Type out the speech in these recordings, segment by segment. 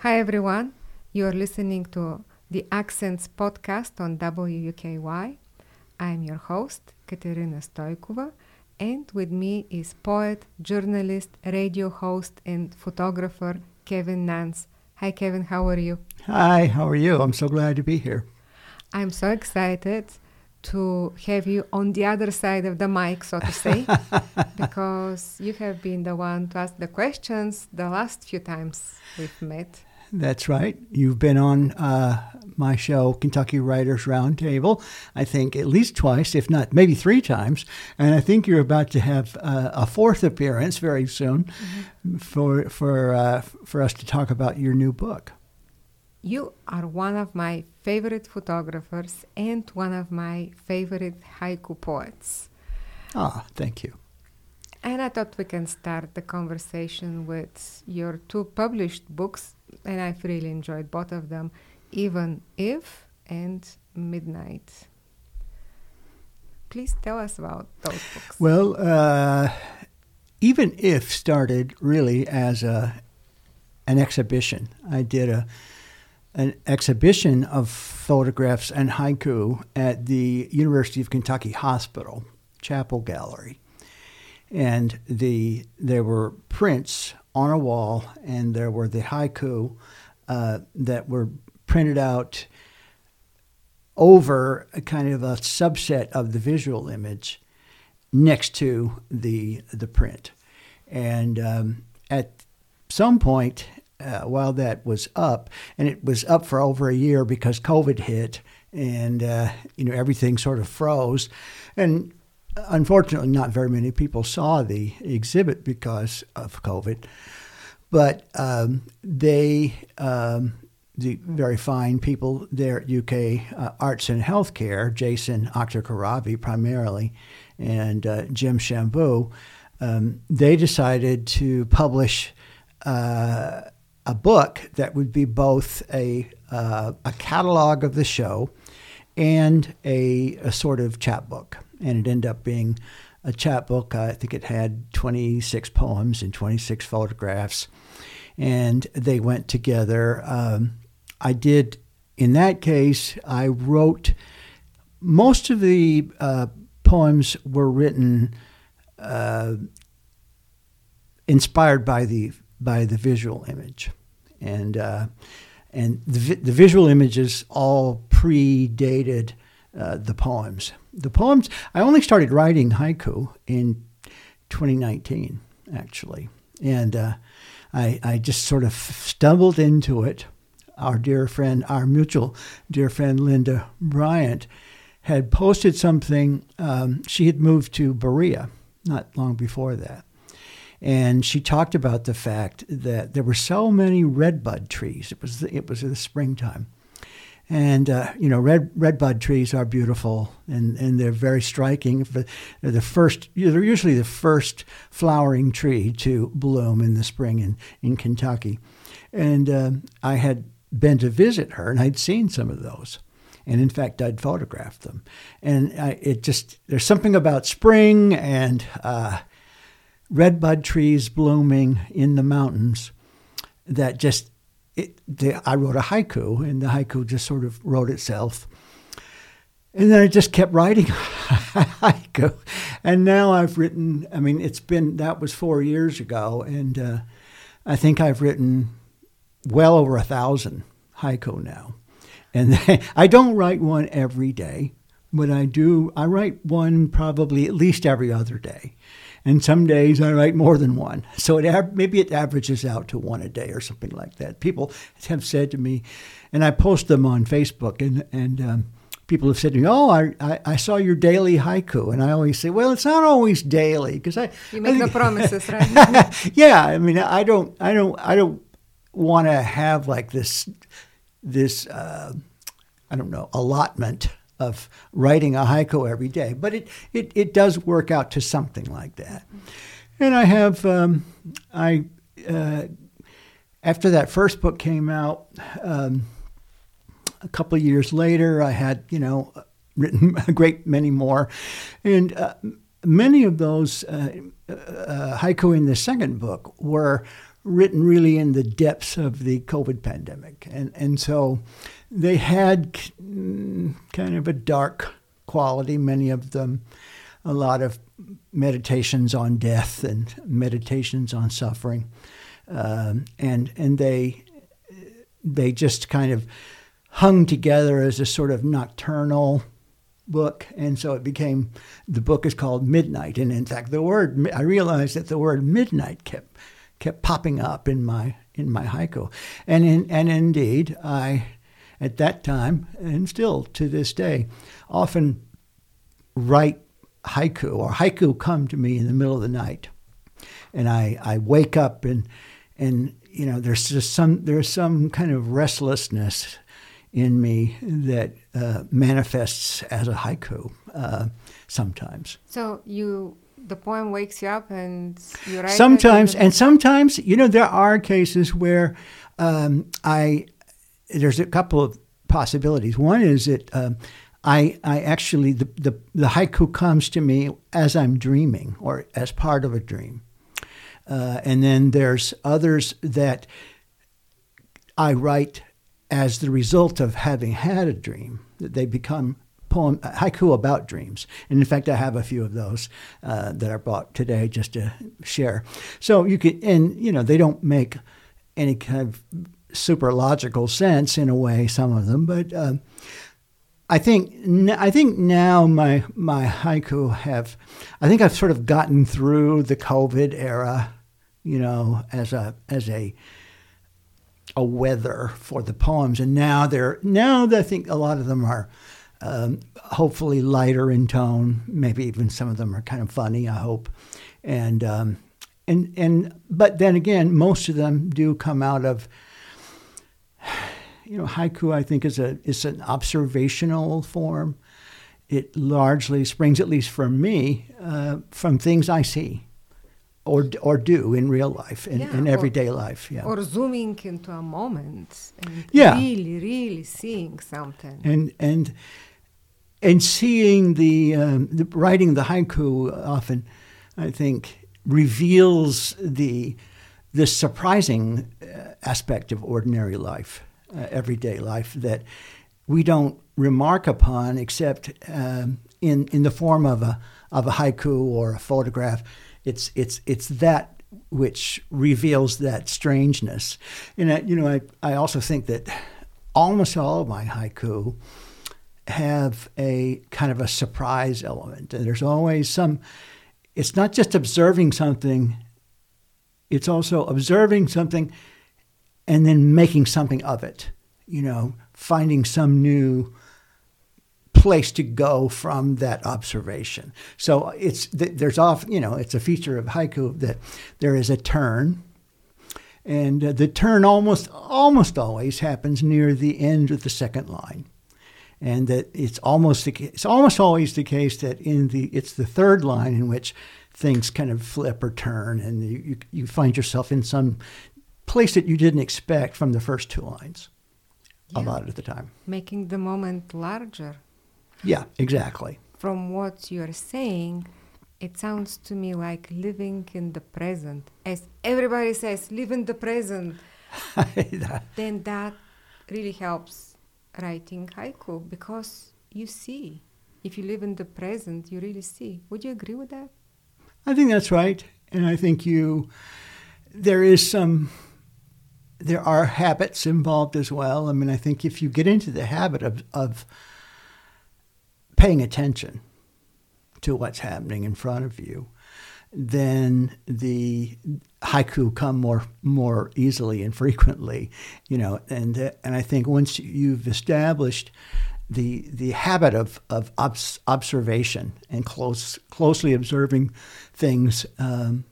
Hi, everyone. You're listening to the Accents podcast on WUKY. I'm your host, Katerina Stoykova, and with me is poet, journalist, radio host, and photographer Kevin Nance. Hi, Kevin, how are you? Hi, how are you? I'm so glad to be here. I'm so excited to have you on the other side of the mic, so to say, because you have been the one to ask the questions the last few times we've met. That's right. You've been on uh, my show, Kentucky Writers Roundtable, I think at least twice, if not maybe three times. And I think you're about to have uh, a fourth appearance very soon mm-hmm. for, for, uh, for us to talk about your new book. You are one of my favorite photographers and one of my favorite haiku poets. Ah, thank you. And I thought we can start the conversation with your two published books, and I've really enjoyed both of them, Even If and Midnight. Please tell us about those books. Well, uh, Even If started really as a an exhibition. I did a an exhibition of photographs and haiku at the University of Kentucky Hospital Chapel Gallery. And the there were prints on a wall, and there were the haiku uh, that were printed out over a kind of a subset of the visual image next to the the print, and um, at some point uh, while that was up, and it was up for over a year because COVID hit, and uh, you know everything sort of froze, and unfortunately, not very many people saw the exhibit because of COVID. But um, they, um, the very fine people there at UK uh, Arts and Healthcare, Jason Akhtarkaravi primarily, and uh, Jim Shambu, um, they decided to publish uh, a book that would be both a, uh, a catalog of the show and a, a sort of chapbook and it ended up being a chapbook. I think it had 26 poems and 26 photographs, and they went together. Um, I did, in that case, I wrote most of the uh, poems were written uh, inspired by the by the visual image, and uh, and the, the visual images all predated uh, the poems. The poems, I only started writing haiku in 2019, actually. And uh, I, I just sort of stumbled into it. Our dear friend, our mutual dear friend Linda Bryant, had posted something. Um, she had moved to Berea not long before that. And she talked about the fact that there were so many redbud trees. It was it was the springtime, and uh, you know, red redbud trees are beautiful, and, and they're very striking. They're the first. They're usually the first flowering tree to bloom in the spring in in Kentucky. And uh, I had been to visit her, and I'd seen some of those, and in fact, I'd photographed them. And I, it just there's something about spring and uh, redbud trees blooming in the mountains that just it, the, I wrote a haiku, and the haiku just sort of wrote itself. And then I just kept writing haiku. And now I've written, I mean, it's been, that was four years ago, and uh, I think I've written well over a thousand haiku now. And I don't write one every day, but I do, I write one probably at least every other day and some days I write more than one. So it maybe it averages out to one a day or something like that. People have said to me, and I post them on Facebook, and and um, people have said to me, "Oh, I, I, I saw your daily haiku," and I always say, "Well, it's not always daily because I you make no promises, right?" yeah, I mean, I don't, I don't, I don't want to have like this this uh, I don't know allotment of writing a haiku every day, but it, it, it does work out to something like that. And I have, um, I, uh, after that first book came out, um, a couple of years later, I had, you know, written a great many more. And uh, many of those uh, uh, haiku in the second book were written really in the depths of the COVID pandemic, and and so they had mm, kind of a dark quality. Many of them, a lot of meditations on death and meditations on suffering, um, and and they they just kind of hung together as a sort of nocturnal book, and so it became the book is called Midnight. And in fact, the word I realized that the word midnight kept kept popping up in my in my haiku, and in, and indeed I at that time and still to this day often write haiku or haiku come to me in the middle of the night, and I I wake up and and you know there's just some there's some kind of restlessness in me that uh, manifests as a haiku uh, sometimes. So you, the poem wakes you up and you write. Sometimes, and sometimes, you know, there are cases where um, I. There's a couple of possibilities. One is that um, I, I actually the, the the haiku comes to me as I'm dreaming or as part of a dream, uh, and then there's others that I write as the result of having had a dream, that they become poem haiku about dreams. And in fact, I have a few of those uh, that I brought today just to share. So you could, and you know, they don't make any kind of super logical sense in a way, some of them, but. Uh, I think I think now my my haiku have I think I've sort of gotten through the COVID era, you know, as a as a a weather for the poems, and now they're now I think a lot of them are um, hopefully lighter in tone. Maybe even some of them are kind of funny. I hope, and um, and and but then again, most of them do come out of you know haiku. I think is a is an observational form. It largely springs, at least for me, uh, from things I see or or do in real life in, yeah, in everyday or, life yeah or zooming into a moment and yeah. really really seeing something and and and seeing the, um, the writing the haiku often i think reveals the the surprising uh, aspect of ordinary life uh, everyday life that we don't remark upon except um, in in the form of a of a haiku or a photograph it's it's it's that which reveals that strangeness. And I, you know, I, I also think that almost all of my haiku have a kind of a surprise element. And there's always some it's not just observing something, it's also observing something and then making something of it. You know, finding some new place to go from that observation. So it's there's off you know it's a feature of haiku that there is a turn, and uh, the turn almost almost always happens near the end of the second line, and that it's almost the, it's almost always the case that in the it's the third line in which things kind of flip or turn, and you, you find yourself in some place that you didn't expect from the first two lines. Yeah. A lot of the time. Making the moment larger. Yeah, exactly. From what you're saying, it sounds to me like living in the present. As everybody says, live in the present. then that really helps writing haiku because you see. If you live in the present, you really see. Would you agree with that? I think that's right. And I think you, there is some, there are habits involved as well. I mean, I think if you get into the habit of, of paying attention to what's happening in front of you, then the haiku come more more easily and frequently, you know. And and I think once you've established the the habit of of obs- observation and close closely observing things, um,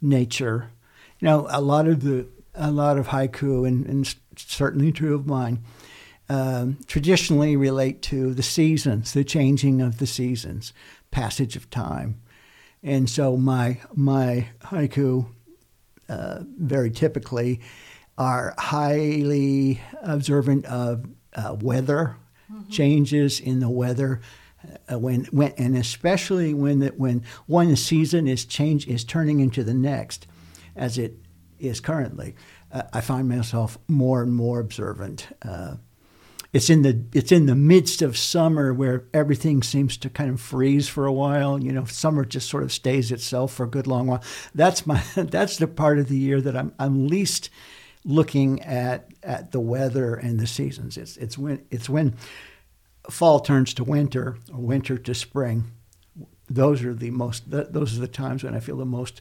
nature, you know, a lot of the a lot of haiku and, and certainly true of mine um, traditionally relate to the seasons, the changing of the seasons, passage of time. And so my, my haiku uh, very typically are highly observant of uh, weather, mm-hmm. changes in the weather. Uh, when, when and especially when the, when one season is change is turning into the next, as it is currently, uh, I find myself more and more observant. Uh, it's in the it's in the midst of summer where everything seems to kind of freeze for a while. You know, summer just sort of stays itself for a good long while. That's my that's the part of the year that I'm I'm least looking at at the weather and the seasons. It's it's when it's when fall turns to winter or winter to spring. Those are the most those are the times when I feel the most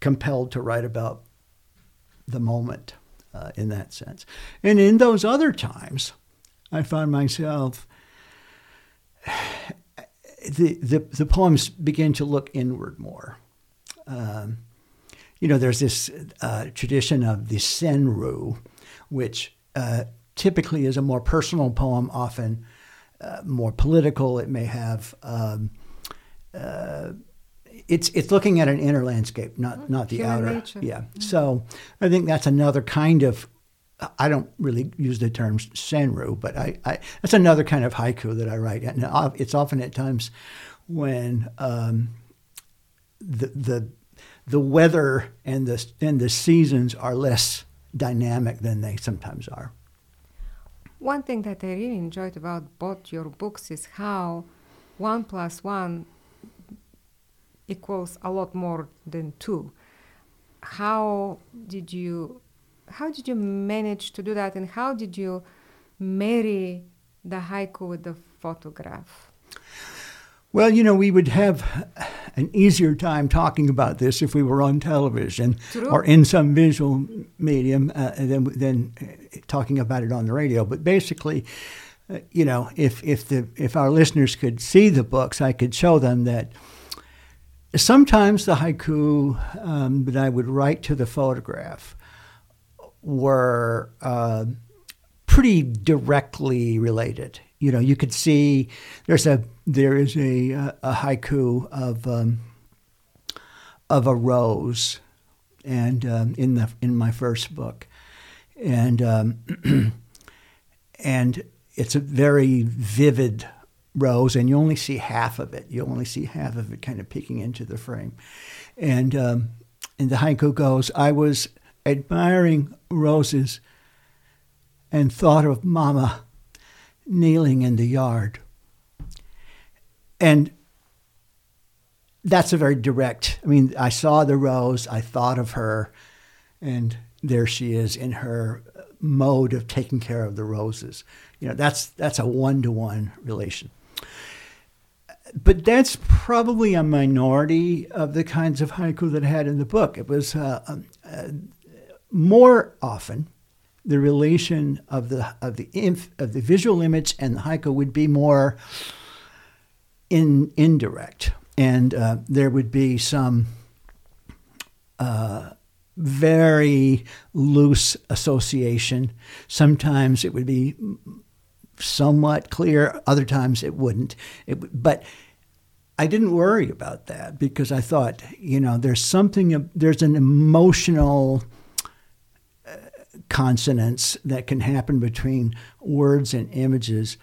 compelled to write about the moment uh, in that sense. And in those other times, I find myself the the, the poems begin to look inward more. Um, you know, there's this uh, tradition of the senryu, which uh, typically is a more personal poem, often uh, more political. It may have um, uh, it's it's looking at an inner landscape, not mm, not the Human outer. Nature. Yeah. Mm-hmm. So I think that's another kind of. I don't really use the term senryu, but I, I that's another kind of haiku that I write, and it's often at times when um, the the the weather and the and the seasons are less dynamic than they sometimes are. One thing that I really enjoyed about both your books is how one plus one equals a lot more than two. How did you how did you manage to do that and how did you marry the haiku with the photograph? Well, you know, we would have an easier time talking about this if we were on television True. or in some visual medium uh, than, than uh, talking about it on the radio. But basically, uh, you know, if, if, the, if our listeners could see the books, I could show them that sometimes the haiku um, that I would write to the photograph were uh, pretty directly related you know, you could see there's a there is a a haiku of um, of a rose, and um, in the in my first book, and um, and it's a very vivid rose, and you only see half of it. You only see half of it kind of peeking into the frame, and um, and the haiku goes, "I was admiring roses, and thought of Mama." Kneeling in the yard. And that's a very direct, I mean, I saw the rose, I thought of her, and there she is in her mode of taking care of the roses. You know, that's that's a one-to-one relation. But that's probably a minority of the kinds of haiku that I had in the book. It was uh, uh, more often the relation of the of the inf, of the visual image and the haiku would be more in indirect, and uh, there would be some uh, very loose association. Sometimes it would be somewhat clear. Other times it wouldn't. It, but I didn't worry about that because I thought, you know, there's something. There's an emotional consonance that can happen between words and images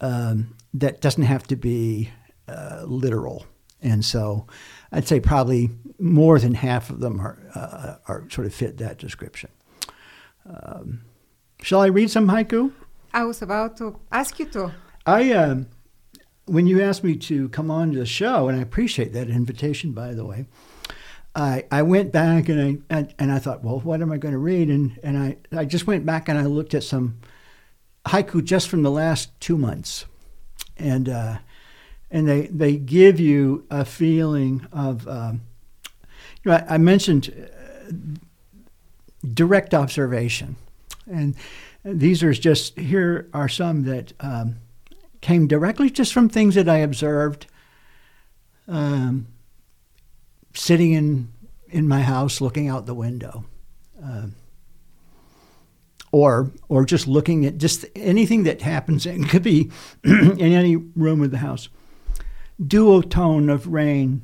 um, that doesn't have to be uh, literal. And so I'd say probably more than half of them are, uh, are sort of fit that description. Um, shall I read some haiku? I was about to ask you to. I, um, when you asked me to come on to the show, and I appreciate that invitation, by the way, I, I went back and I and, and I thought, well, what am I going to read? And and I, I just went back and I looked at some haiku just from the last two months, and uh, and they they give you a feeling of um, you know I, I mentioned uh, direct observation, and these are just here are some that um, came directly just from things that I observed. Um, sitting in in my house looking out the window. Uh, or or just looking at just anything that happens it could be in any room of the house duotone of rain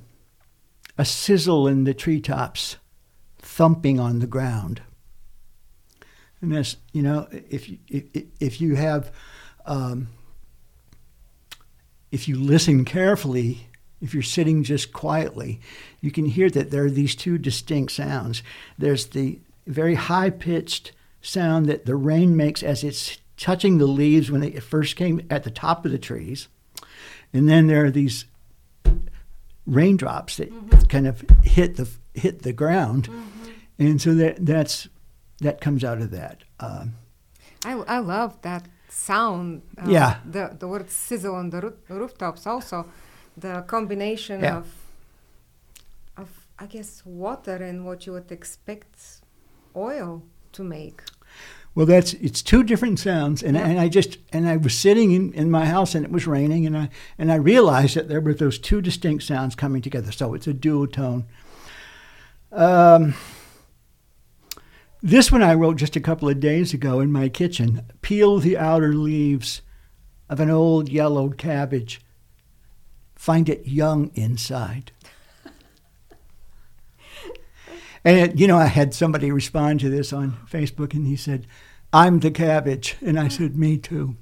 a sizzle in the treetops thumping on the ground and this you know if you if, if you have um, if you listen carefully if you're sitting just quietly, you can hear that there are these two distinct sounds. There's the very high pitched sound that the rain makes as it's touching the leaves when it first came at the top of the trees. And then there are these raindrops that mm-hmm. kind of hit the hit the ground, mm-hmm. and so that that's that comes out of that. Um, I I love that sound. Uh, yeah. The the word sizzle on the roof, rooftops also, the combination yeah. of of I guess water and what you would expect oil to make. Well, that's it's two different sounds, and, yeah. and I just and I was sitting in, in my house and it was raining, and I and I realized that there were those two distinct sounds coming together. So it's a duotone. Um, this one I wrote just a couple of days ago in my kitchen. Peel the outer leaves of an old yellowed cabbage. Find it young inside. And, it, you know, I had somebody respond to this on Facebook and he said, I'm the cabbage. And I said, Me too.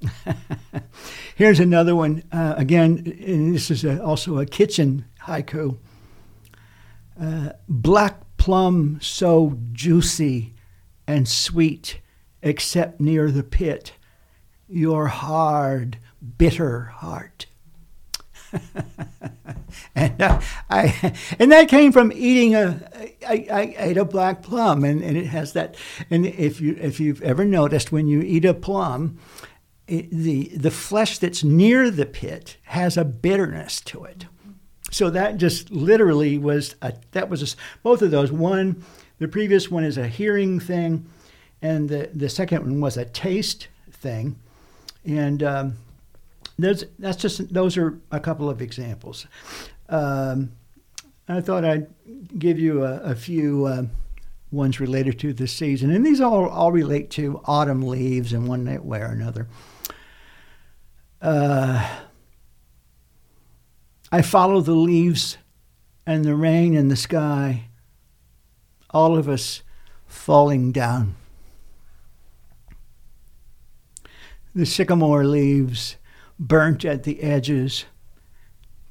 Here's another one. Uh, again, and this is a, also a kitchen haiku. Uh, black plum so juicy and sweet, except near the pit, your hard, bitter heart. and uh, I and that came from eating a I, I ate a black plum and, and it has that and if you if you've ever noticed when you eat a plum it, the the flesh that's near the pit has a bitterness to it. So that just literally was a, that was a, both of those. One the previous one is a hearing thing and the the second one was a taste thing. And um, that's just those are a couple of examples. Um, I thought I'd give you a, a few uh, ones related to this season, and these all all relate to autumn leaves in one way or another. Uh, I follow the leaves and the rain and the sky, all of us falling down. The sycamore leaves burnt at the edges,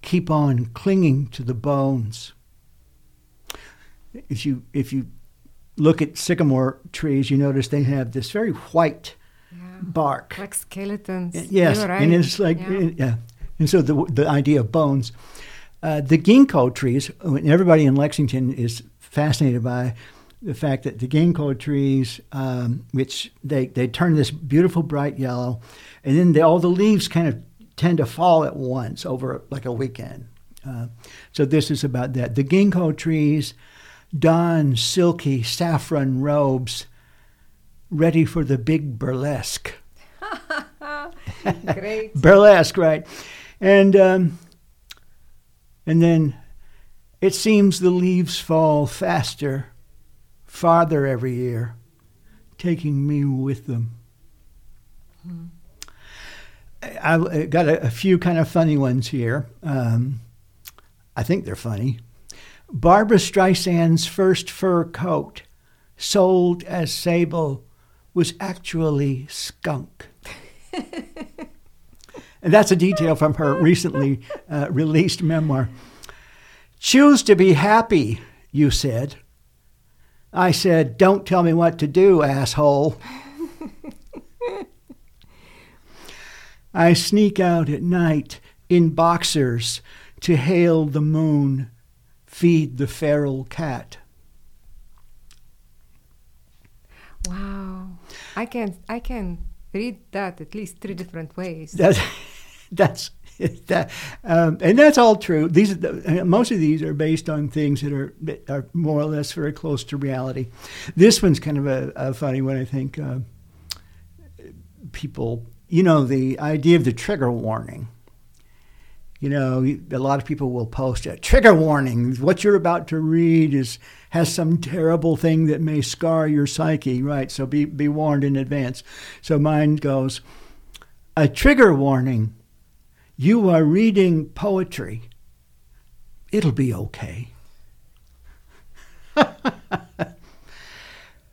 keep on clinging to the bones. If you if you look at sycamore trees, you notice they have this very white yeah. bark, like skeletons. Yes, right. and it's like yeah. yeah. And so the the idea of bones. Uh, the ginkgo trees, everybody in Lexington is fascinated by the fact that the ginkgo trees, um, which they, they turn this beautiful bright yellow, and then they, all the leaves kind of tend to fall at once over like a weekend. Uh, so this is about that. The ginkgo trees don silky saffron robes, ready for the big burlesque. Great. burlesque, right? And um, and then it seems the leaves fall faster, farther every year, taking me with them. Hmm. I got a, a, few kind of funny ones here. Um, I think they're funny. Barbra Streisand's first fur coat, sold as sable, was actually skunk. and that's a detail from her recently uh, released memoir. Choose to be happy, you said. I said, Don't tell me what to do, asshole. I sneak out at night in boxers to hail the moon, feed the feral cat. Wow. I can I can read that at least three different ways. That, that's um, and that's all true. These most of these are based on things that are are more or less very close to reality. This one's kind of a, a funny one. I think uh, people you know, the idea of the trigger warning. You know, a lot of people will post a trigger warning. What you're about to read is has some terrible thing that may scar your psyche, right? So be be warned in advance. So mine goes, a trigger warning. You are reading poetry. It'll be okay.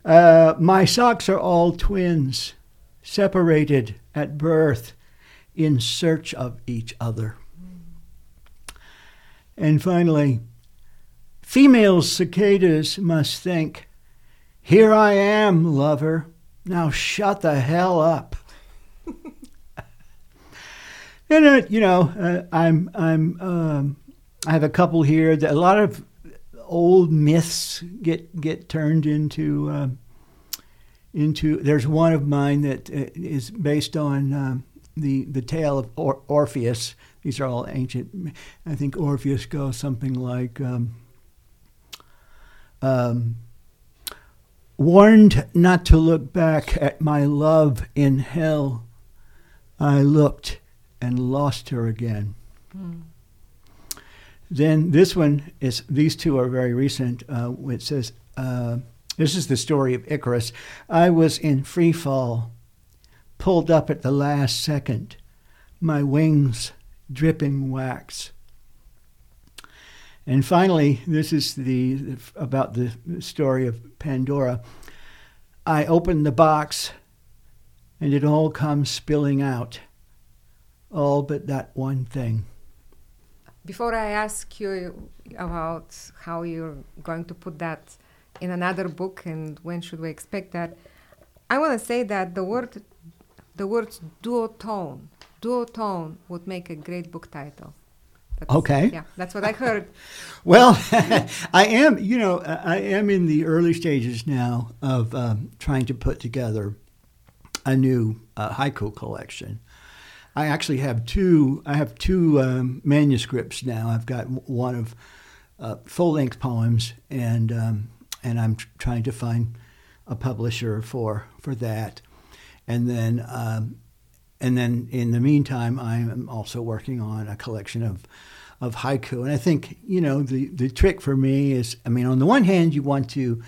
uh, my socks are all twins, separated at birth in search of each other. And finally, female cicadas must think Here I am, lover. Now shut the hell up. And uh, you know, uh, I'm I'm um, I have a couple here. That a lot of old myths get get turned into uh, into. There's one of mine that uh, is based on um, the the tale of or- Orpheus. These are all ancient. I think Orpheus goes something like. Um, um, warned not to look back at my love in hell, I looked and lost her again. Mm. Then this one is, these two are very recent. Uh, it says, uh, this is the story of Icarus. I was in free fall, pulled up at the last second, my wings dripping wax. And finally, this is the about the story of Pandora. I open the box, and it all comes spilling out, all but that one thing. Before I ask you about how you're going to put that in another book and when should we expect that, I want to say that the word, the words duotone, duotone would make a great book title. That's, okay. Yeah, that's what I heard. well, I am, you know, I am in the early stages now of um, trying to put together a new uh, haiku collection. I actually have two. I have two um, manuscripts now. I've got one of uh, full-length poems, and um, and I'm tr- trying to find a publisher for for that. And then um, and then in the meantime, I am also working on a collection of of haiku. And I think you know the the trick for me is, I mean, on the one hand, you want to.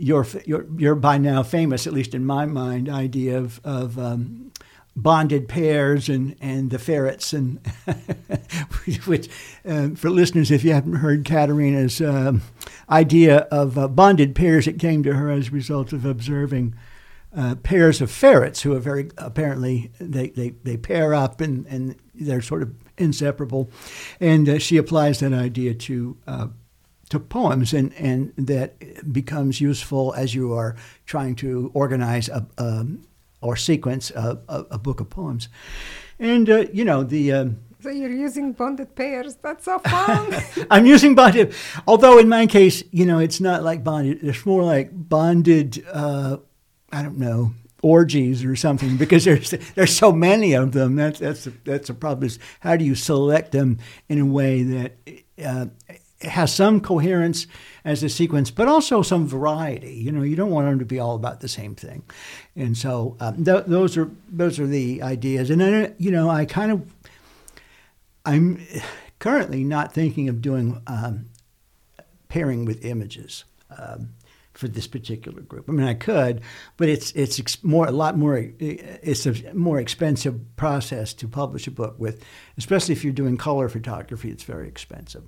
Your, your, your by now famous, at least in my mind, idea of, of um, bonded pairs and, and the ferrets and which uh, for listeners if you haven't heard Katerina's um, idea of uh, bonded pairs it came to her as a result of observing uh, pairs of ferrets who are very apparently they, they, they pair up and, and they're sort of inseparable. And uh, she applies that idea to uh, to poems, and, and that becomes useful as you are trying to organize a, a or sequence a, a, a, book of poems. And uh, you know the. Um, so you're using bonded pairs. That's so fun. I'm using bonded, although in my case, you know, it's not like bonded. It's more like bonded uh, I don't know orgies or something because there's there's so many of them. That's that's a, that's a problem. Is how do you select them in a way that uh, has some coherence as a sequence, but also some variety. You know, you don't want them to be all about the same thing. And so um, th- those are those are the ideas. And then you know, I kind of I'm currently not thinking of doing um, pairing with images. Um, for this particular group. I mean, I could, but it's it's more a lot more. It's a more expensive process to publish a book with, especially if you're doing color photography. It's very expensive.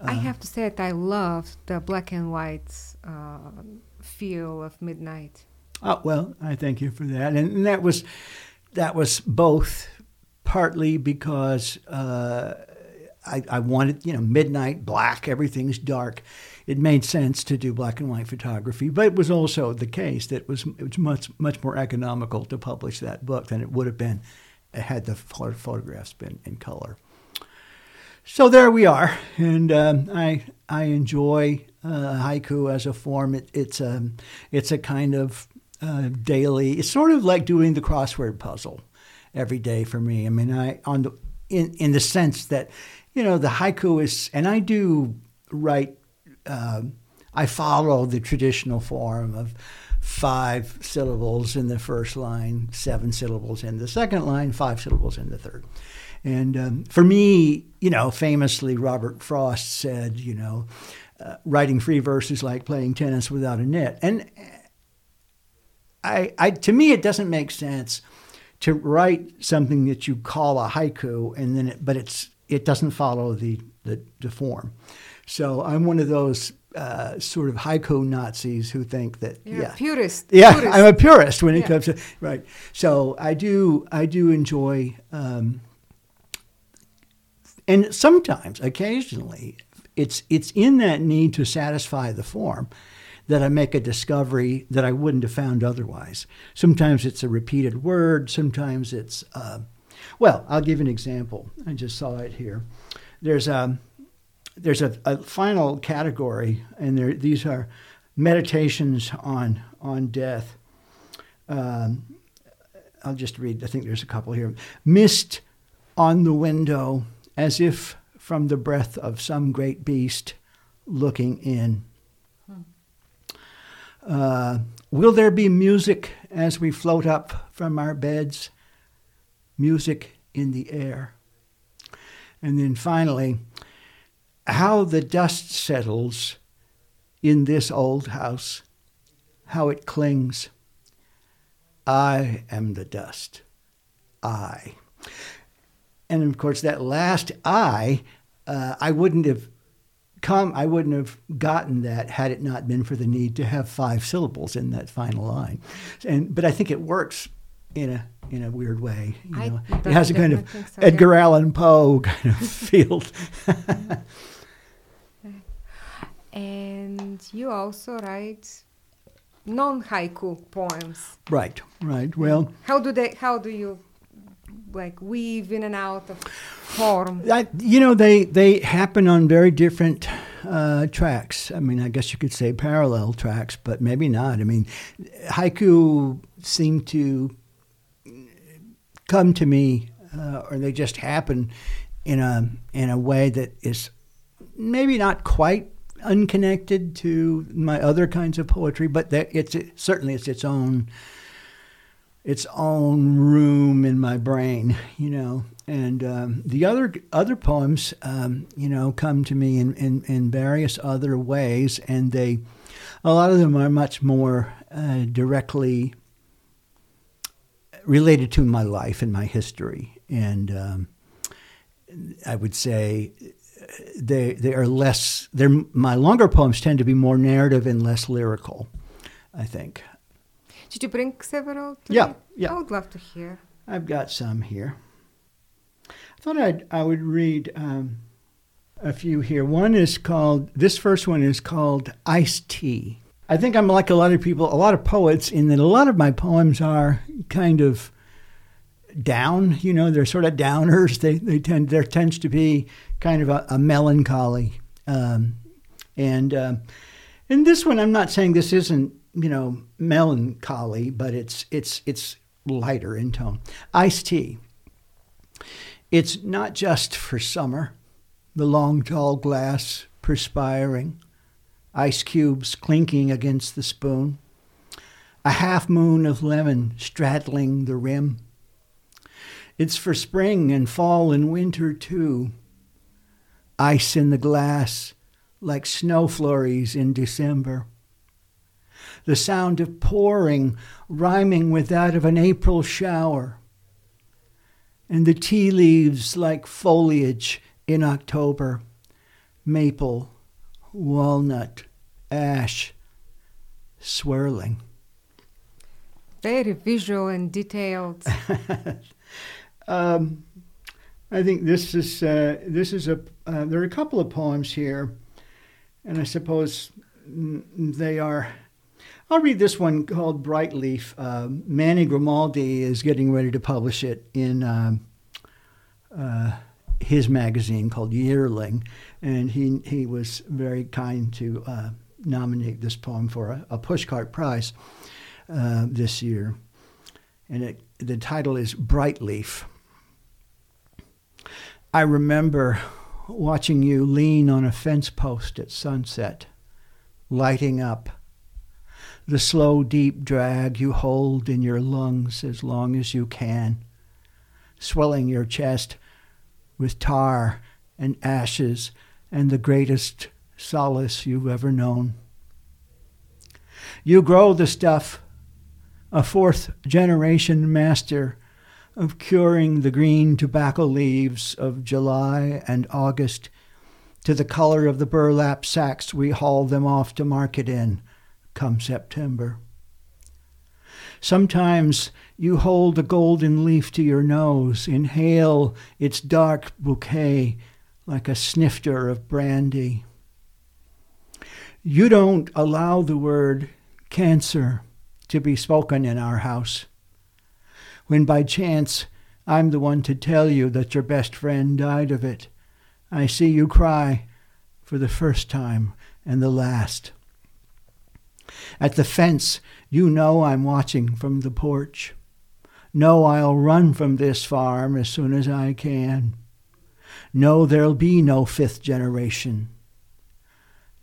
I uh, have to say that I love the black and white uh, feel of Midnight. Oh well, I thank you for that, and, and that was that was both partly because. Uh, I, I wanted, you know, midnight black, everything's dark it made sense to do black and white photography, but it was also the case that it was, it was much, much more economical to publish that book than it would have been had the photographs been in color. So there we are, and um, I I enjoy uh, haiku as a form. It, it's a it's a kind of uh, daily. It's sort of like doing the crossword puzzle every day for me. I mean, I on the in in the sense that you know the haiku is, and I do write um, I follow the traditional form of five syllables in the first line, seven syllables in the second line, five syllables in the third. And um, for me, you know, famously, Robert Frost said, you know, uh, writing free verse is like playing tennis without a net. And I, I, to me, it doesn't make sense to write something that you call a haiku, and then, it, but it's it doesn't follow the, the, the form. So I'm one of those uh, sort of haiku Nazis who think that You're yeah, purist. Yeah, purist. I'm a purist when it yeah. comes to right. So I do I do enjoy, um, and sometimes occasionally it's it's in that need to satisfy the form that I make a discovery that I wouldn't have found otherwise. Sometimes it's a repeated word. Sometimes it's uh, well. I'll give an example. I just saw it here. There's a there's a, a final category, and there these are meditations on on death. Um, I'll just read. I think there's a couple here. Mist on the window, as if from the breath of some great beast looking in. Uh, will there be music as we float up from our beds? Music in the air. And then finally, how the dust settles in this old house, how it clings. I am the dust. I. And of course, that last I, uh, I wouldn't have come, I wouldn't have gotten that had it not been for the need to have five syllables in that final line. And but I think it works in a in a weird way. You know, it has a kind of so, Edgar yeah. Allan Poe kind of feel. and you also write non-haiku poems. Right, right. Well, how do they? How do you like weave in and out of form? I, you know, they they happen on very different uh, tracks. I mean, I guess you could say parallel tracks, but maybe not. I mean, haiku seem to come to me, uh, or they just happen in a in a way that is maybe not quite unconnected to my other kinds of poetry, but it's it, certainly it's its own its own room in my brain, you know. And um, the other other poems, um, you know, come to me in, in, in, various other ways, and they, a lot of them are much more uh, directly related to my life and my history. And um, I would say they they are less. They're my longer poems tend to be more narrative and less lyrical. I think. Did you bring several? Yeah, yeah. I would love to hear. I've got some here. I thought I'd, I would read um, a few here. One is called, this first one is called Iced Tea. I think I'm like a lot of people, a lot of poets, in that a lot of my poems are kind of down. You know, they're sort of downers. They, they tend, there tends to be kind of a, a melancholy. Um, and in this one, I'm not saying this isn't you know, melancholy, but it's it's it's lighter in tone. Iced tea. It's not just for summer. The long tall glass perspiring, ice cubes clinking against the spoon, a half moon of lemon straddling the rim. It's for spring and fall and winter too. Ice in the glass like snow flurries in December the sound of pouring rhyming with that of an April shower, and the tea leaves like foliage in October, maple, walnut, ash, swirling. Very visual and detailed. um, I think this is uh, this is a uh, there are a couple of poems here, and I suppose they are I'll read this one called Bright Leaf. Uh, Manny Grimaldi is getting ready to publish it in um, uh, his magazine called Yearling, and he he was very kind to uh, nominate this poem for a, a pushcart prize uh, this year, and it, the title is Bright Leaf. I remember watching you lean on a fence post at sunset, lighting up the slow, deep drag you hold in your lungs as long as you can, swelling your chest with tar and ashes and the greatest solace you've ever known. You grow the stuff, a fourth generation master of curing the green tobacco leaves of July and August to the color of the burlap sacks we haul them off to market in come September. Sometimes you hold a golden leaf to your nose, inhale its dark bouquet like a snifter of brandy. You don't allow the word cancer to be spoken in our house. When by chance I'm the one to tell you that your best friend died of it, I see you cry for the first time and the last. At the fence, you know I'm watching from the porch. Know I'll run from this farm as soon as I can. Know there'll be no fifth generation.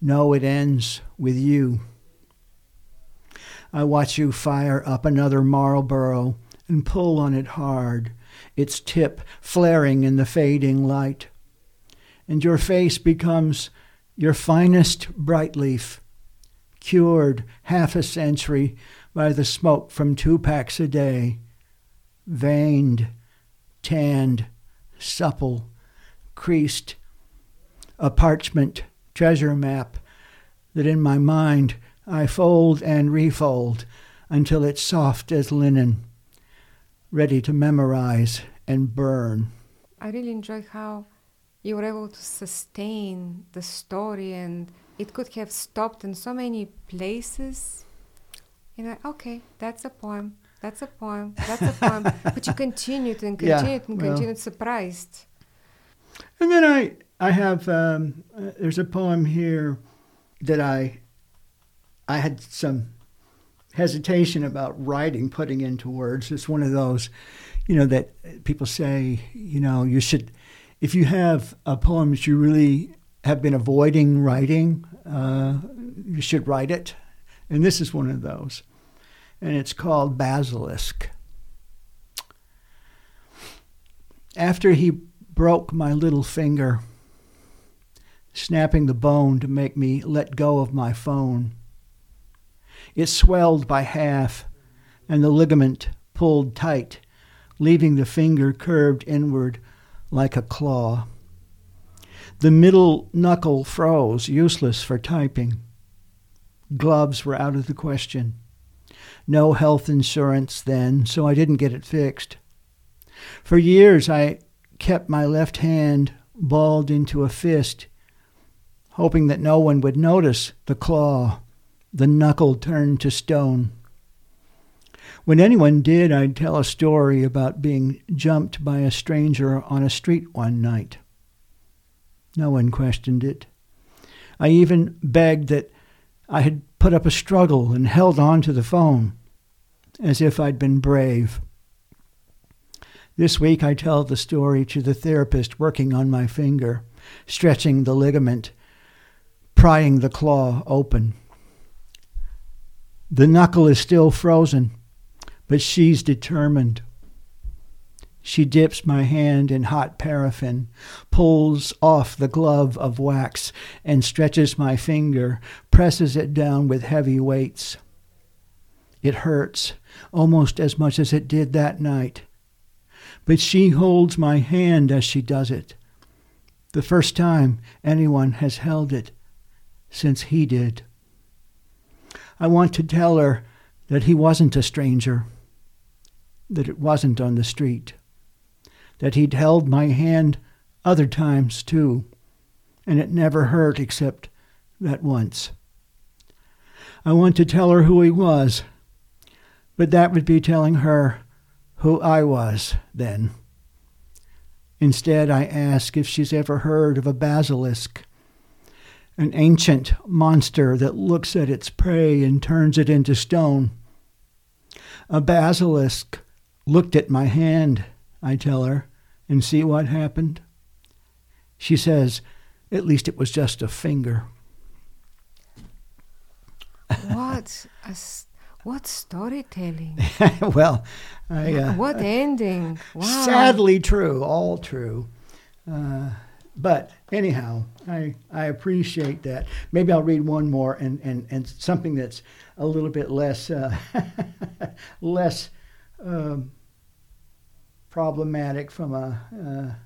Know it ends with you. I watch you fire up another Marlboro and pull on it hard, its tip flaring in the fading light. And your face becomes your finest bright leaf, cured half a century by the smoke from two packs a day, veined, tanned, supple, creased, a parchment treasure map that in my mind I fold and refold until it's soft as linen, ready to memorize and burn. I really enjoy how you were able to sustain the story and it could have stopped in so many places. You know, okay, that's a poem, that's a poem, that's a poem. but you continued and continued Yeah, and well. continued, surprised. And then I, I have, um, uh, there's a poem here that I, I had some hesitation about writing, putting into words. It's one of those, you know, that people say, you know, you should, if you have a poem that you really have been avoiding writing, uh, you should write it. And this is one of those. And it's called Basilisk. After he broke my little finger, snapping the bone to make me let go of my phone. It swelled by half, and the ligament pulled tight, leaving the finger curved inward like a claw. The middle knuckle froze, useless for typing. Gloves were out of the question. No health insurance then, so I didn't get it fixed. For years I kept my left hand balled into a fist, hoping that no one would notice the claw, the knuckle turned to stone. When anyone did, I'd tell a story about being jumped by a stranger on a street one night. No one questioned it. I even begged that I had put up a struggle and held on to the phone, as if I'd been brave. This week I tell the story to the therapist working on my finger, stretching the ligament, prying the claw open. The knuckle is still frozen, but she's determined. She dips my hand in hot paraffin, pulls off the glove of wax, and stretches my finger, presses it down with heavy weights. It hurts almost as much as it did that night but she holds my hand as she does it. The first time anyone has held it since he did. I want to tell her that he wasn't a stranger, that it wasn't on the street, that he'd held my hand other times too, and it never hurt except that once. I want to tell her who he was, but that would be telling her who I was then. Instead, I ask if she's ever heard of a basilisk, an ancient monster that looks at its prey and turns it into stone. A basilisk looked at my hand, I tell her, and see what happened. She says, at least it was just a finger. What a what storytelling! well, I. Uh, what ending! Wow. Sadly true, all true. Uh, but anyhow, I, I appreciate that. Maybe I'll read one more and, and, and something that's a little bit less uh, less um, problematic from a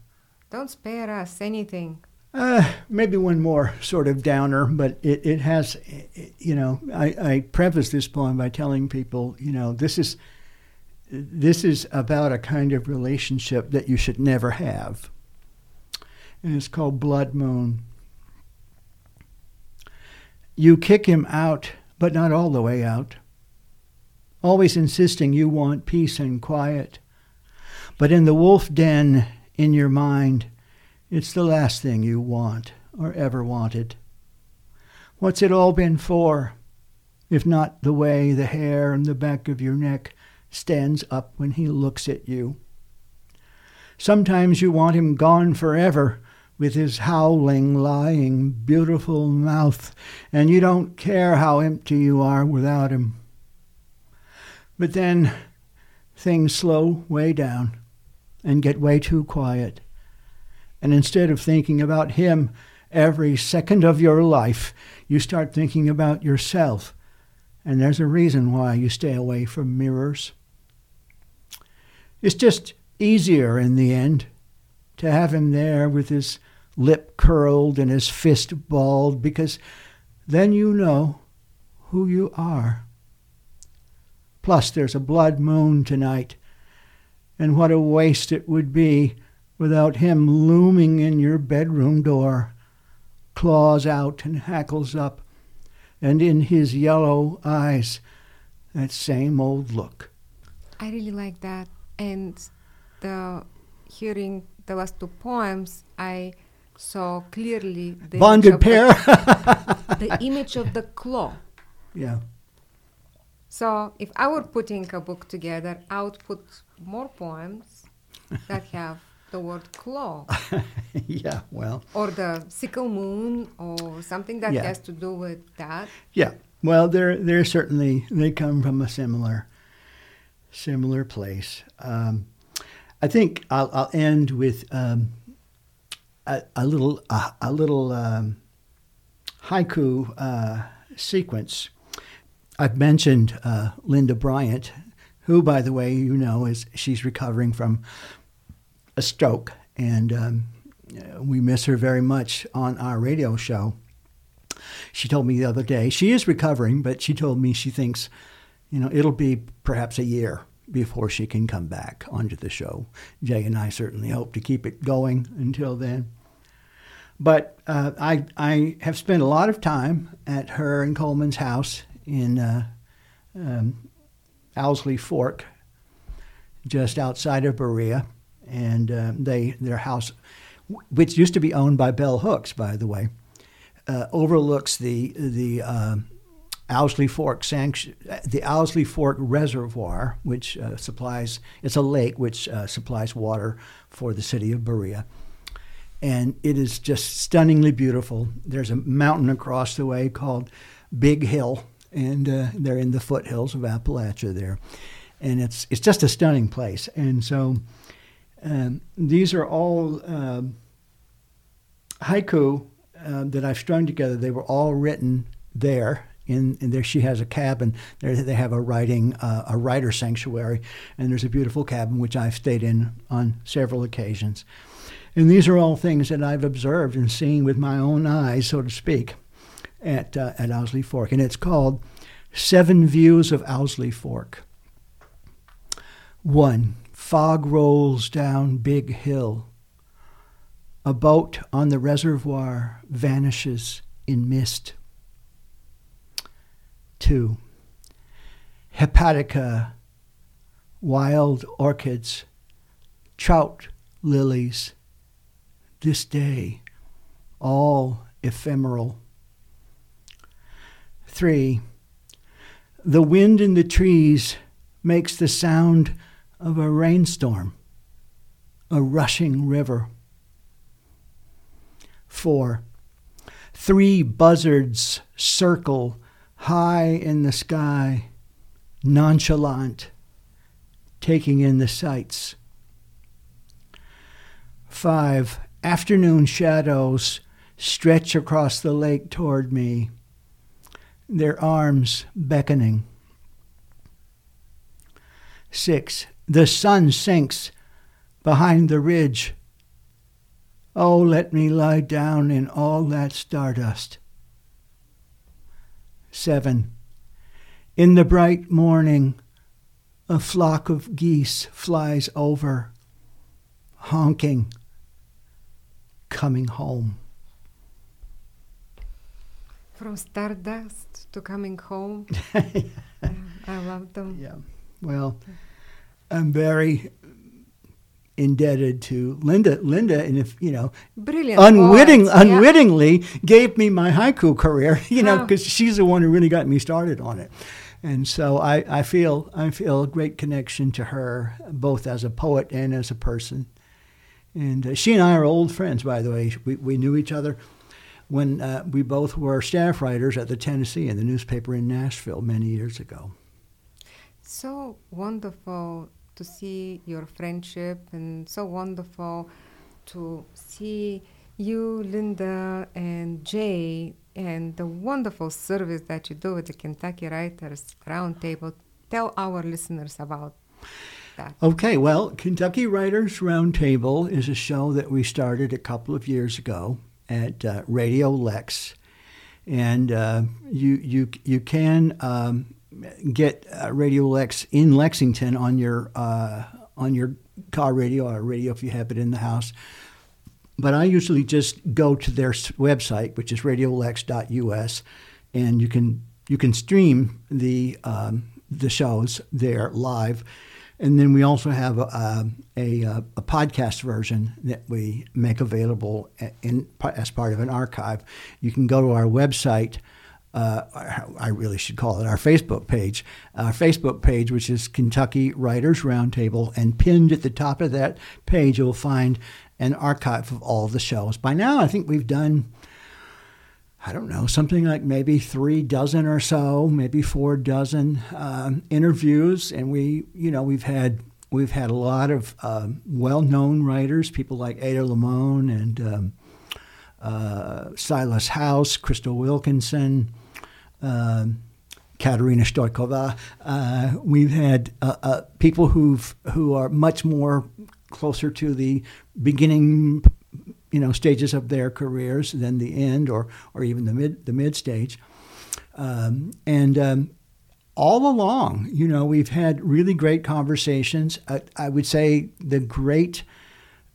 Don't spare us anything. uh, maybe one more sort of downer, but it, it has, it- you know, I, I preface this poem by telling people, you know, this is this is about a kind of relationship that you should never have. and it's called Blood Moon. You kick him out, but not all the way out, always insisting you want peace and quiet. But in the wolf den in your mind, it's the last thing you want or ever wanted. What's it all been for, if not the way the hair on the back of your neck stands up when he looks at you? Sometimes you want him gone forever with his howling, lying, beautiful mouth, and you don't care how empty you are without him. But then things slow way down and get way too quiet. And instead of thinking about him every second of your life, you start thinking about yourself. And there's a reason why you stay away from mirrors. It's just easier in the end to have him there with his lip curled and his fist balled, because then you know who you are. Plus, there's a blood moon tonight, and what a waste it would be without him looming in your bedroom door, claws out and hackles up, and in his yellow eyes, that same old look. I really like that. And the hearing the last two poems, I saw clearly the bonded pair. The, the image of the claw. Yeah. So if I were putting a book together, I would put more poems that have the word claw. yeah, well. Or the sickle moon or something that Yeah. has to do with that. Yeah. Well, they're they're certainly they come from a similar similar place. Um, I think I'll, I'll end with um, a, a little a, a little um, haiku uh, sequence. I've mentioned uh, Linda Bryant, who, by the way, you know, is she's recovering from a stroke, and um, we miss her very much on our radio show. She told me the other day she is recovering, but she told me she thinks, you know, it'll be perhaps a year before she can come back onto the show. Jay and I certainly hope to keep it going until then. But uh, I I have spent a lot of time at her and Coleman's house in uh, um, Owsley Fork, just outside of Berea, and uh, they their house, which used to be owned by Bell Hooks, by the way, uh, overlooks the the um Owsley Fork sanct- the Owsley Fork Reservoir, which uh, supplies it's a lake which uh, supplies water for the city of Berea, and it is just stunningly beautiful. There's a mountain across the way called Big Hill, and uh, they're in the foothills of Appalachia there, and it's it's just a stunning place. And so um, these are all um, haiku uh, that I've strung together. They were all written there. In, in there, she has a cabin. There, they have a writing, uh, a writer sanctuary, and there's a beautiful cabin which I've stayed in on several occasions. And these are all things that I've observed and seen with my own eyes, so to speak, at uh, at Owsley Fork, and it's called Seven Views of Owsley Fork. One, fog rolls down Big Hill. A boat on the reservoir vanishes in mist. Two, hepatica, wild orchids, trout lilies, this day, all ephemeral. Three, the wind in the trees makes the sound of a rainstorm, a rushing river. Four, three buzzards circle high in the sky, nonchalant, taking in the sights. Five, afternoon shadows stretch across the lake toward me, their arms beckoning. Six, the sun sinks behind the ridge. Oh, let me lie down in all that stardust. Seven, in the bright morning, a flock of geese flies over, honking, coming home. From Stardust to Coming Home. yeah, I love them. Yeah. Well, I'm very indebted to Linda. Linda, and if you know, Brilliant. unwitting, poets, yeah. unwittingly gave me my haiku career. You know, because she's the one who really got me started on it. And so I, I feel I feel a great connection to her, both as a poet and as a person. And uh, she and I are old friends, by the way. We, we knew each other when uh, we both were staff writers at the Tennessean the newspaper in Nashville many years ago. So wonderful to see your friendship and so wonderful to see you, Linda, and Jay, and the wonderful service that you do with the Kentucky Writers Roundtable. Tell our listeners about that. Okay, well, Kentucky Writers Roundtable is a show that we started a couple of years ago at uh, Radio Lex, and uh, you you you can um, get uh, Radio Lex in Lexington on your uh, on your car radio or radio if you have it in the house. But I usually just go to their website, which is radiolex.us, and you can you can stream the um, the shows there live. And then we also have a, a, a, a podcast version that we make available in, as part of an archive. You can go to our website. Uh, I really should call it our Facebook page. Our Facebook page, which is Kentucky Writers Roundtable, and pinned at the top of that page, you'll find an archive of all the shows. By now, I think we've done I don't know, something like maybe three dozen or so, maybe four dozen um, interviews, and we, you know, we've had we've had a lot of um, well-known writers, people like Ada Limon and um, uh, Silas House, Crystal Wilkinson, um, Katerina Stoykova. Uh, we've had uh, uh, people who've who are much more closer to the beginning you know stages of their careers than the end or or even the mid the mid stage. Um, and um, all along you know we've had really great conversations. I, I would say the great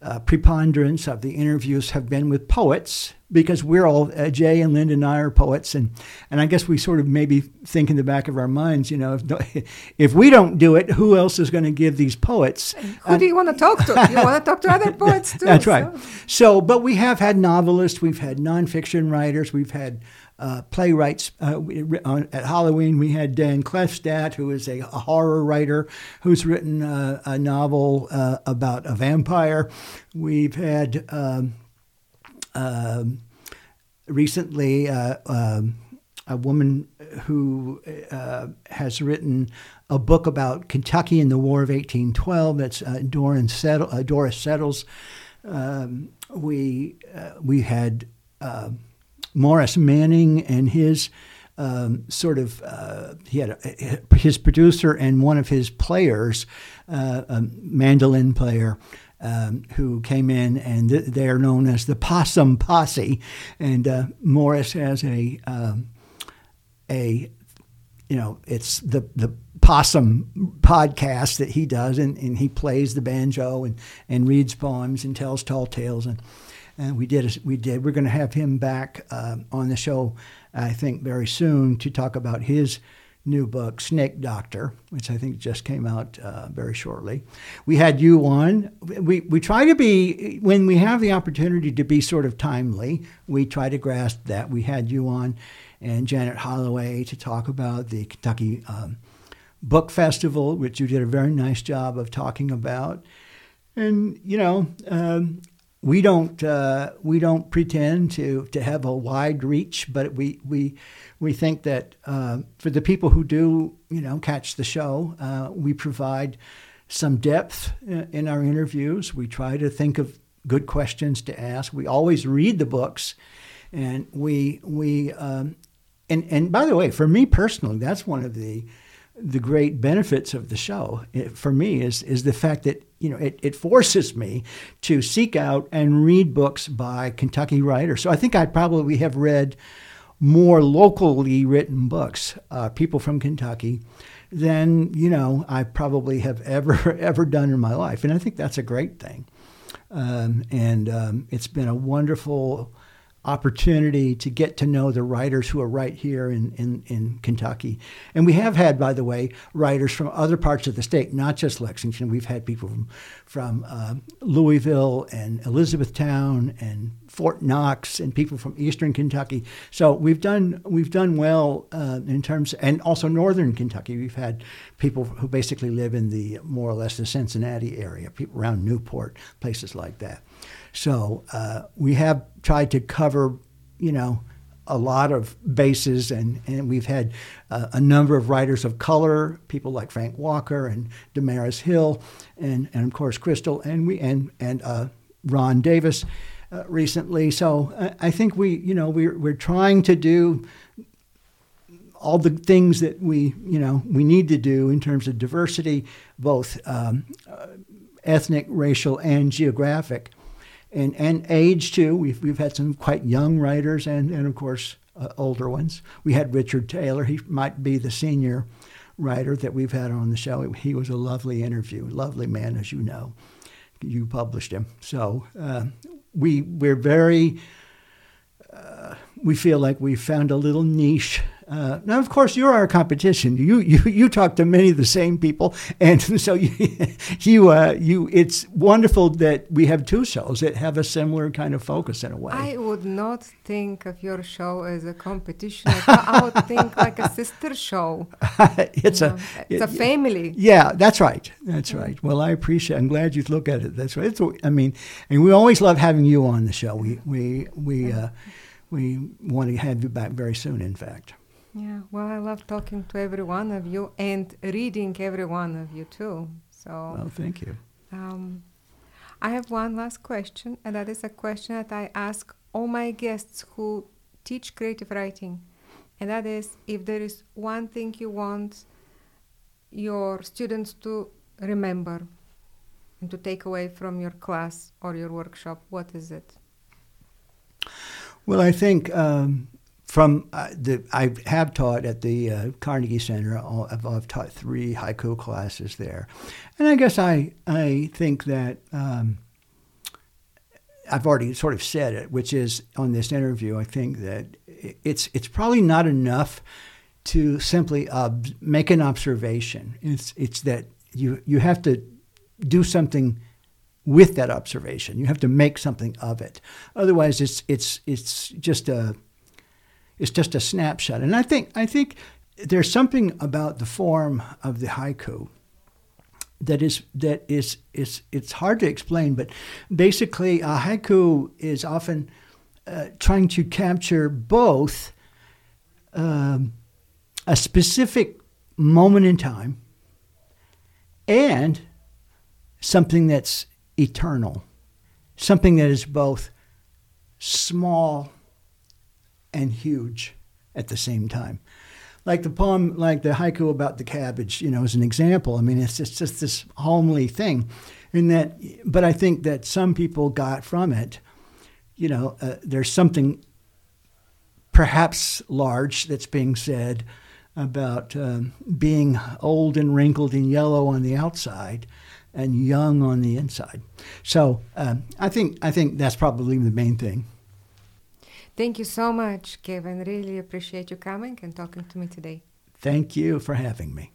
uh, preponderance of the interviews have been with poets because we're all uh, Jay and Linda and I are poets and and I guess we sort of maybe think in the back of our minds you know if, if we don't do it who else is going to give these poets Who do you want to talk to? You want to talk to other poets too. that's right. so- So, but we have had novelists, we've had nonfiction writers, we've had uh, playwrights. Uh, at Halloween, we had Dan Klefstad, who is a, a horror writer who's written uh, a novel uh, about a vampire. We've had um, um, recently uh, um, a woman who uh, has written a book about Kentucky in the War of 1812. That's uh, Settle, uh, Doris Settles. Um, we uh, we had uh, Maurice Manning and his um, sort of uh, he had a, his producer and one of his players, uh, a mandolin player. Um, who came in and th- they're known as the Possum Posse, and uh, Maurice has a um, a you know it's the the possum podcast that he does and, and he plays the banjo and, and reads poems and tells tall tales. And and we did we did we're going to have him back uh, on the show I think very soon to talk about his new book Snake Doctor which I think just came out uh, very shortly. We had you on. We we try to be when we have the opportunity to be sort of timely we try to grasp that. We had you on and Janet Holloway to talk about the Kentucky um, Book Festival, which you did a very nice job of talking about. And you know, um, we don't uh, we don't pretend to to have a wide reach, but we we we think that uh, for the people who do you know catch the show, uh, we provide some depth in in our interviews. We try to think of good questions to ask. We always read the books, and we we um, and and by the way, for me personally, that's one of the the great benefits of the show it, for me is is the fact that you know it, it forces me to seek out and read books by Kentucky writers. So I think I probably have read more locally written books, uh, people from Kentucky, than you know I probably have ever ever done in my life, and I think that's a great thing. Um, and um, it's been a wonderful opportunity to get to know the writers who are right here in, in, in Kentucky. And we have had, by the way, writers from other parts of the state, not just Lexington. We've had people from, from uh, Louisville and Elizabethtown and Fort Knox and people from Eastern Kentucky. So we've done we've done well uh, in terms, and also Northern Kentucky. We've had people who basically live in the more or less the Cincinnati area, people around Newport, places like that. So uh, we have tried to cover, you know, a lot of bases, and, and we've had uh, a number of writers of color, people like Frank Walker and Damaris Hill, and, and of course Crystal, and we and and uh, Ron Davis uh, recently. So I, I, think we, you know, we're we're trying to do all the things that we, you know, we need to do in terms of diversity, both um, uh, ethnic, racial, and geographic and, and age too. We've, we've had some quite young writers and, and of course, uh, older ones. We had Richard Taylor. He might be the senior writer that we've had on the show. He was a lovely interview, lovely man, as you know. You published him. So uh, we, we're very, uh, we feel like we found a little niche uh, now, of course, you're our competition. You you you talk to many of the same people, and so you you, uh, you it's wonderful that we have two shows that have a similar kind of focus in a way. I would not think of your show as a competition. I would think like a sister show. it's you a know, it's it, a family. Yeah, that's right. That's right. Well, I appreciate. I'm glad you look at it. That's right. It's, I mean, and we always love having you on the show. We we we uh, we want to have you back very soon. In fact. Yeah, well, I love talking to every one of you and reading every one of you too. So, well, thank you. Um, I have one last question, and that is a question that I ask all my guests who teach creative writing, and that is if there is one thing you want your students to remember and to take away from your class or your workshop, what is it? Well, I think um, from uh, the I have taught at the uh, Carnegie Center. I've, I've, taught three haiku classes there, and I guess I I think that um, I've already sort of said it, which is on this interview. I think that it's it's probably not enough to simply make an observation. It's it's that you you have to do something with that observation. You have to make something of it. Otherwise, it's it's it's just a it's just a snapshot. And I think I think there's something about the form of the haiku that is that is is it's hard to explain, but basically a haiku is often uh, trying to capture both um, a specific moment in time and something that's eternal, something that is both small and huge at the same time. Like the poem, like the haiku about the cabbage, you know, as an example. I mean, it's just, just this homely thing. In that, but I think that some people got from it, you know, uh, there's something perhaps large that's being said about um, being old and wrinkled and yellow on the outside and young on the inside. So um, I think I think that's probably the main thing. Thank you so much, Kevin. Really appreciate you coming and talking to me today. Thank you for having me.